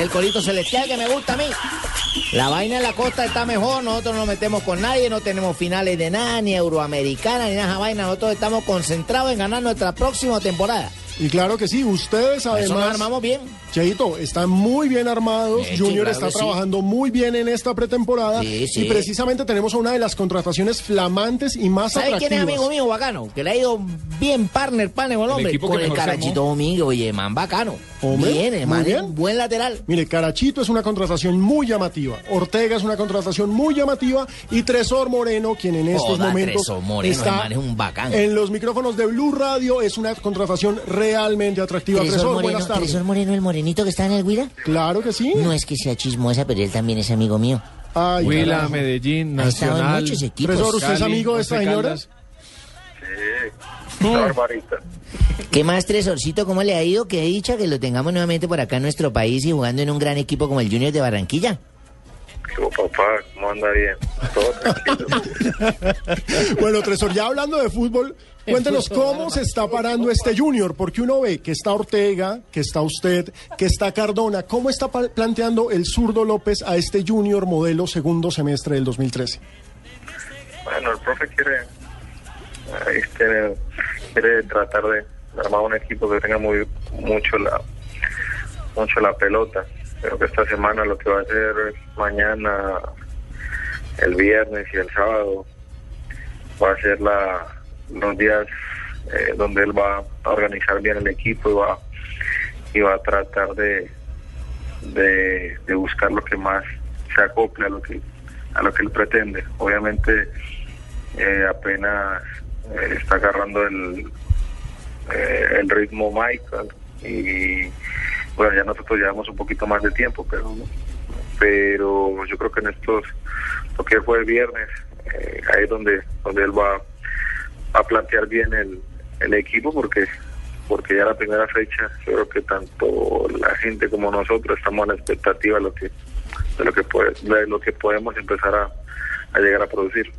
es el corito celestial que me gusta a mí. La vaina en la costa está mejor, nosotros no nos metemos con nadie, no tenemos finales de nada, ni euroamericana, ni nada de vaina. Nosotros estamos concentrados en ganar nuestra próxima temporada. Y claro que sí, ustedes Eso nos además, armamos bien. Cheito, están muy bien armados. Sí, Junior claro está sí. trabajando muy bien en esta pretemporada. Sí, sí. Y precisamente tenemos a una de las contrataciones flamantes y más ¿Sabes quién es amigo mío bacano? Que le ha ido bien partner, pane con el hombre. que con el carachito Domingo, oye, man bacano. Hombre, bien, muy bien. buen lateral. Mire, Carachito es una contratación muy llamativa. Ortega es una contratación muy llamativa. Y Tresor Moreno, quien en estos Joda, momentos Tresor Moreno, está es un bacán. en los micrófonos de Blue Radio, es una contratación realmente atractiva. Tresor Tresor, Moreno, buenas tardes. Tresor Moreno, el morenito que está en el Guira. Claro que sí. No es que sea chismosa, pero él también es amigo mío. Ay, Huila, carajo. Medellín, Ha estado en Nacional. muchos equipos. Tresor, ¿usted es amigo de esta señora? Caldas. Barbarita. ¿Qué más, Tresorcito? ¿Cómo le ha ido? Qué dicha que lo tengamos nuevamente por acá en nuestro país y jugando en un gran equipo como el Junior de Barranquilla. ¿Qué hubo, papá? ¿Cómo anda bien? Todo tranquilo. Bueno, Tresor, ya hablando de fútbol, cuéntenos cómo se está parando este Junior, porque uno ve que está Ortega, que está usted, que está Cardona. ¿Cómo está planteando el zurdo López a este Junior modelo segundo semestre del 2013? Bueno, el profe quiere, ahí quiere, tratar de armar un equipo que tenga muy mucho la mucho la pelota. Creo que esta semana lo que va a hacer es mañana, el viernes y el sábado va a ser la, los días eh, donde él va a organizar bien el equipo y va y va a tratar de, de, de buscar lo que más se acople a lo que a lo que él pretende. Obviamente eh, apenas eh, está agarrando el, eh, el ritmo Michael y bueno ya nosotros llevamos un poquito más de tiempo pero pero yo creo que en estos lo que fue el viernes eh, ahí es donde donde él va a plantear bien el, el equipo porque porque ya la primera fecha creo que tanto la gente como nosotros estamos a la expectativa de lo que de lo que puede, de lo que podemos empezar a, a llegar a producir.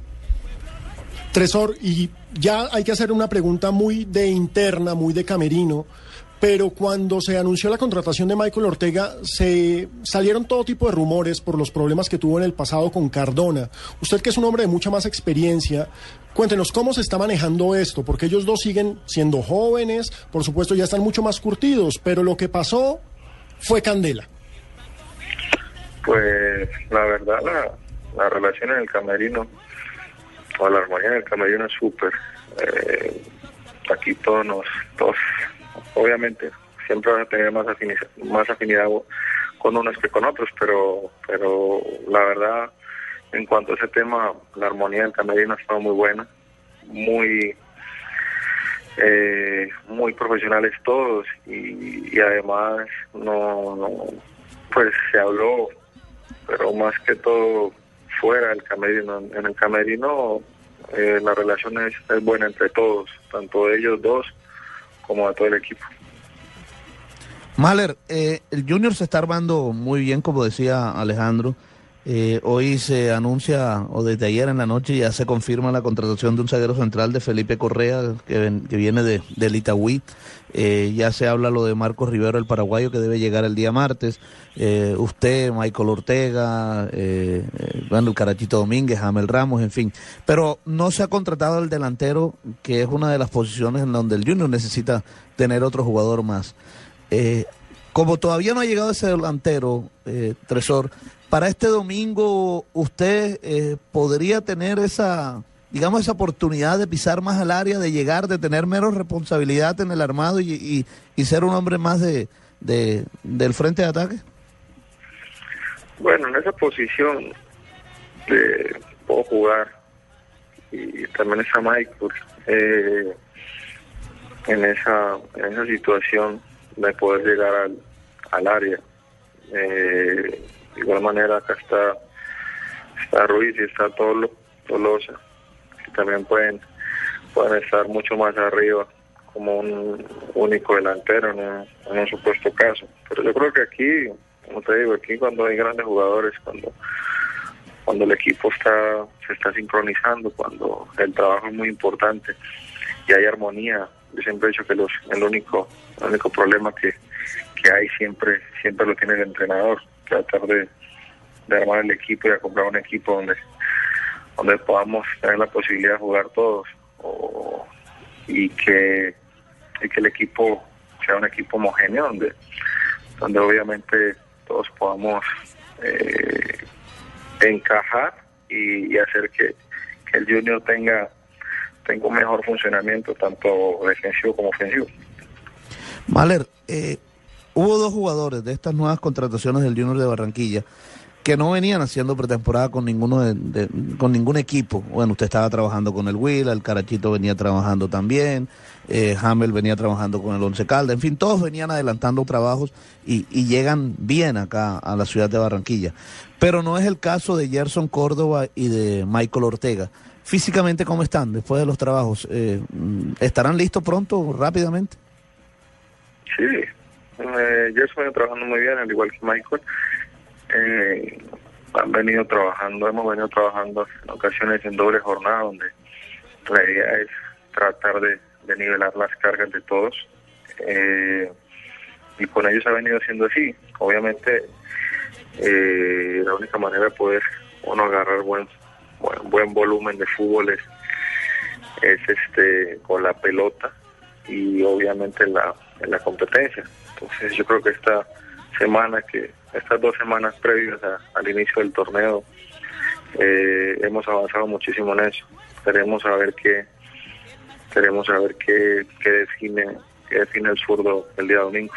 Tresor, y ya hay que hacer una pregunta muy de interna, muy de camerino, pero cuando se anunció la contratación de Michael Ortega, se salieron todo tipo de rumores por los problemas que tuvo en el pasado con Cardona. Usted que es un hombre de mucha más experiencia, cuéntenos cómo se está manejando esto, porque ellos dos siguen siendo jóvenes, por supuesto ya están mucho más curtidos, pero lo que pasó fue candela. Pues la verdad, la, la relación en el camerino, la armonía en el camerino es súper. Eh, aquí todos nos, todos, obviamente, siempre van a tener más afinidad, más afinidad con unos que con otros, pero, pero la verdad, en cuanto a ese tema, la armonía del camerino ha estado muy buena, muy, eh, muy profesionales todos y, además no, pues se habló pero más que todo fuera del camerino. En el camerino eh, la relación es, buena entre todos, tanto de ellos dos como de todo el equipo. Mahler, eh, el Junior se está armando muy bien, como decía Alejandro. Eh, hoy se anuncia, o desde ayer en la noche ya se confirma la contratación de un zaguero central de Felipe Correa, que, viene de, del Itagüí. Eh, ya se habla lo de Marcos Rivero, el paraguayo, que debe llegar el día martes. Eh, usted, Michael Ortega, eh, bueno, Carachito Domínguez, Amel Ramos, en fin. Pero no se ha contratado el delantero, que es una de las posiciones en donde el Junior necesita tener otro jugador más. Como todavía no ha llegado ese delantero, Tresor, para este domingo usted eh, podría tener esa, digamos, esa oportunidad de pisar más al área, de llegar, de tener menos responsabilidad en el armado y, y- y ser un hombre más de, de- del frente de ataque. Bueno, en esa posición eh, puedo jugar y también está Michael eh, en esa en esa situación de poder llegar al, al área. Eh, de igual manera acá está está Ruiz y está Tolo, Tolosa, que también pueden pueden estar mucho más arriba como un único delantero en un, supuesto caso. Pero yo creo que aquí, como te digo, aquí cuando hay grandes jugadores, cuando cuando el equipo está se está sincronizando, cuando el trabajo es muy importante y hay armonía, yo siempre he dicho que los el único el único problema que, que hay siempre siempre lo tiene el entrenador, tratar de, armar el equipo y comprar un equipo donde donde podamos tener la posibilidad de jugar todos o, y que y que el equipo sea un equipo homogéneo donde donde obviamente todos podamos eh, encajar y, hacer que, que el junior tenga tenga un mejor funcionamiento tanto defensivo como ofensivo. Mahler, eh, hubo dos jugadores de estas nuevas contrataciones del Junior de Barranquilla que no venían haciendo pretemporada con ninguno de, con ningún equipo. Bueno, usted estaba trabajando con el Huila, el Carachito venía trabajando también, eh, Hamel venía trabajando con el Once Calda, en fin, todos venían adelantando trabajos y, y llegan bien acá a la ciudad de Barranquilla. Pero no es el caso de Gerson Córdoba y de Michael Ortega. Físicamente, ¿cómo están después de los trabajos? Eh, ¿Estarán listos pronto, rápidamente? Sí, eh, yo estoy trabajando muy bien, al igual que Michael. Eh, han venido trabajando, hemos venido trabajando en ocasiones en doble jornada, donde la idea es tratar de, nivelar las cargas de todos. Eh, y con ellos ha venido siendo así. Obviamente, eh, la única manera de poder uno agarrar buen, buen, volumen de fútbol es, es este con la pelota y obviamente en la, en la competencia. Entonces yo creo que esta semana, que estas dos semanas previas al inicio del torneo, eh, hemos avanzado muchísimo en eso. Queremos saber qué, queremos saber qué, qué define, qué define el zurdo el día domingo.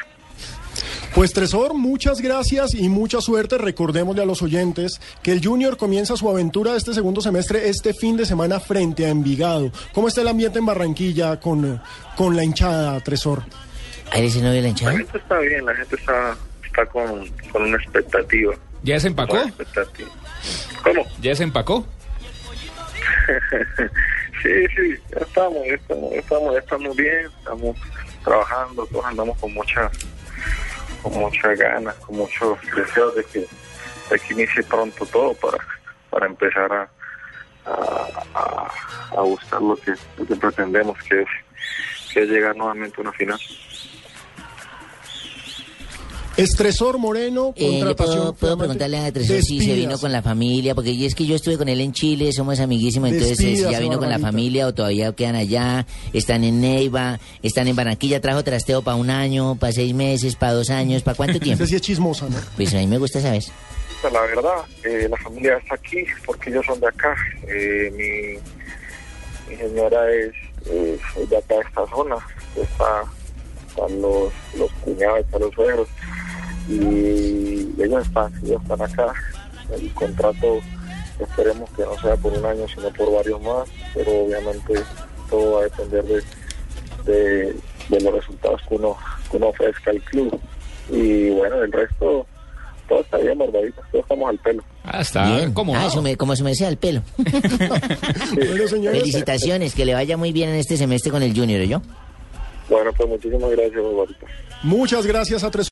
Pues Tresor, muchas gracias y mucha suerte. Recordémosle a los oyentes que el Junior comienza su aventura este segundo semestre este fin de semana frente a Envigado. ¿Cómo está el ambiente en Barranquilla con, con la hinchada, Tresor? ¿Eres el novio de la La hinchada? gente está bien, la gente está, está con, con una expectativa. ¿Ya se empacó? ¿Cómo? ¿Ya se empacó? sí, sí, ya estamos, ya estamos, ya estamos, ya estamos bien, estamos trabajando, todos andamos con mucha, con muchas ganas, con muchos deseos de que, de que inicie pronto todo para, para empezar a, a, a, a buscar lo que, lo que pretendemos, que es, que es llegar nuevamente a una final. Estresor Moreno, Eh, ¿le contratación. puedo, preguntarle a Tresor si se vino con la familia? Porque y es que yo estuve con él en Chile, somos amiguísimos, entonces eh, si ya vino con la familia o todavía quedan allá, están en Neiva, están en Barranquilla, trajo trasteo para un año, para seis meses, para dos años, ¿para cuánto tiempo? Usted sí es chismosa, ¿no? Pues a mí me gusta saber. La verdad, eh, la familia está aquí porque ellos son de acá. Eh, mi, mi señora es, eh, de acá de esta zona. Está, están los, los cuñados, están los suegros. Y ellos están, ellos están acá. El contrato esperemos que no sea por un año, sino por varios más. Pero obviamente todo va a depender de, de, los resultados que uno, que uno ofrezca al club. Y bueno, el resto todo está bien, Barbadita, todos estamos al pelo. Ah, está Bien. como Ah, eso me- como se me decía el pelo. Bueno, señores. Felicitaciones, que le vaya muy bien en este semestre con el Junior, ¿yo? Bueno, pues muchísimas gracias, Barbarita. Muchas gracias a Tresor.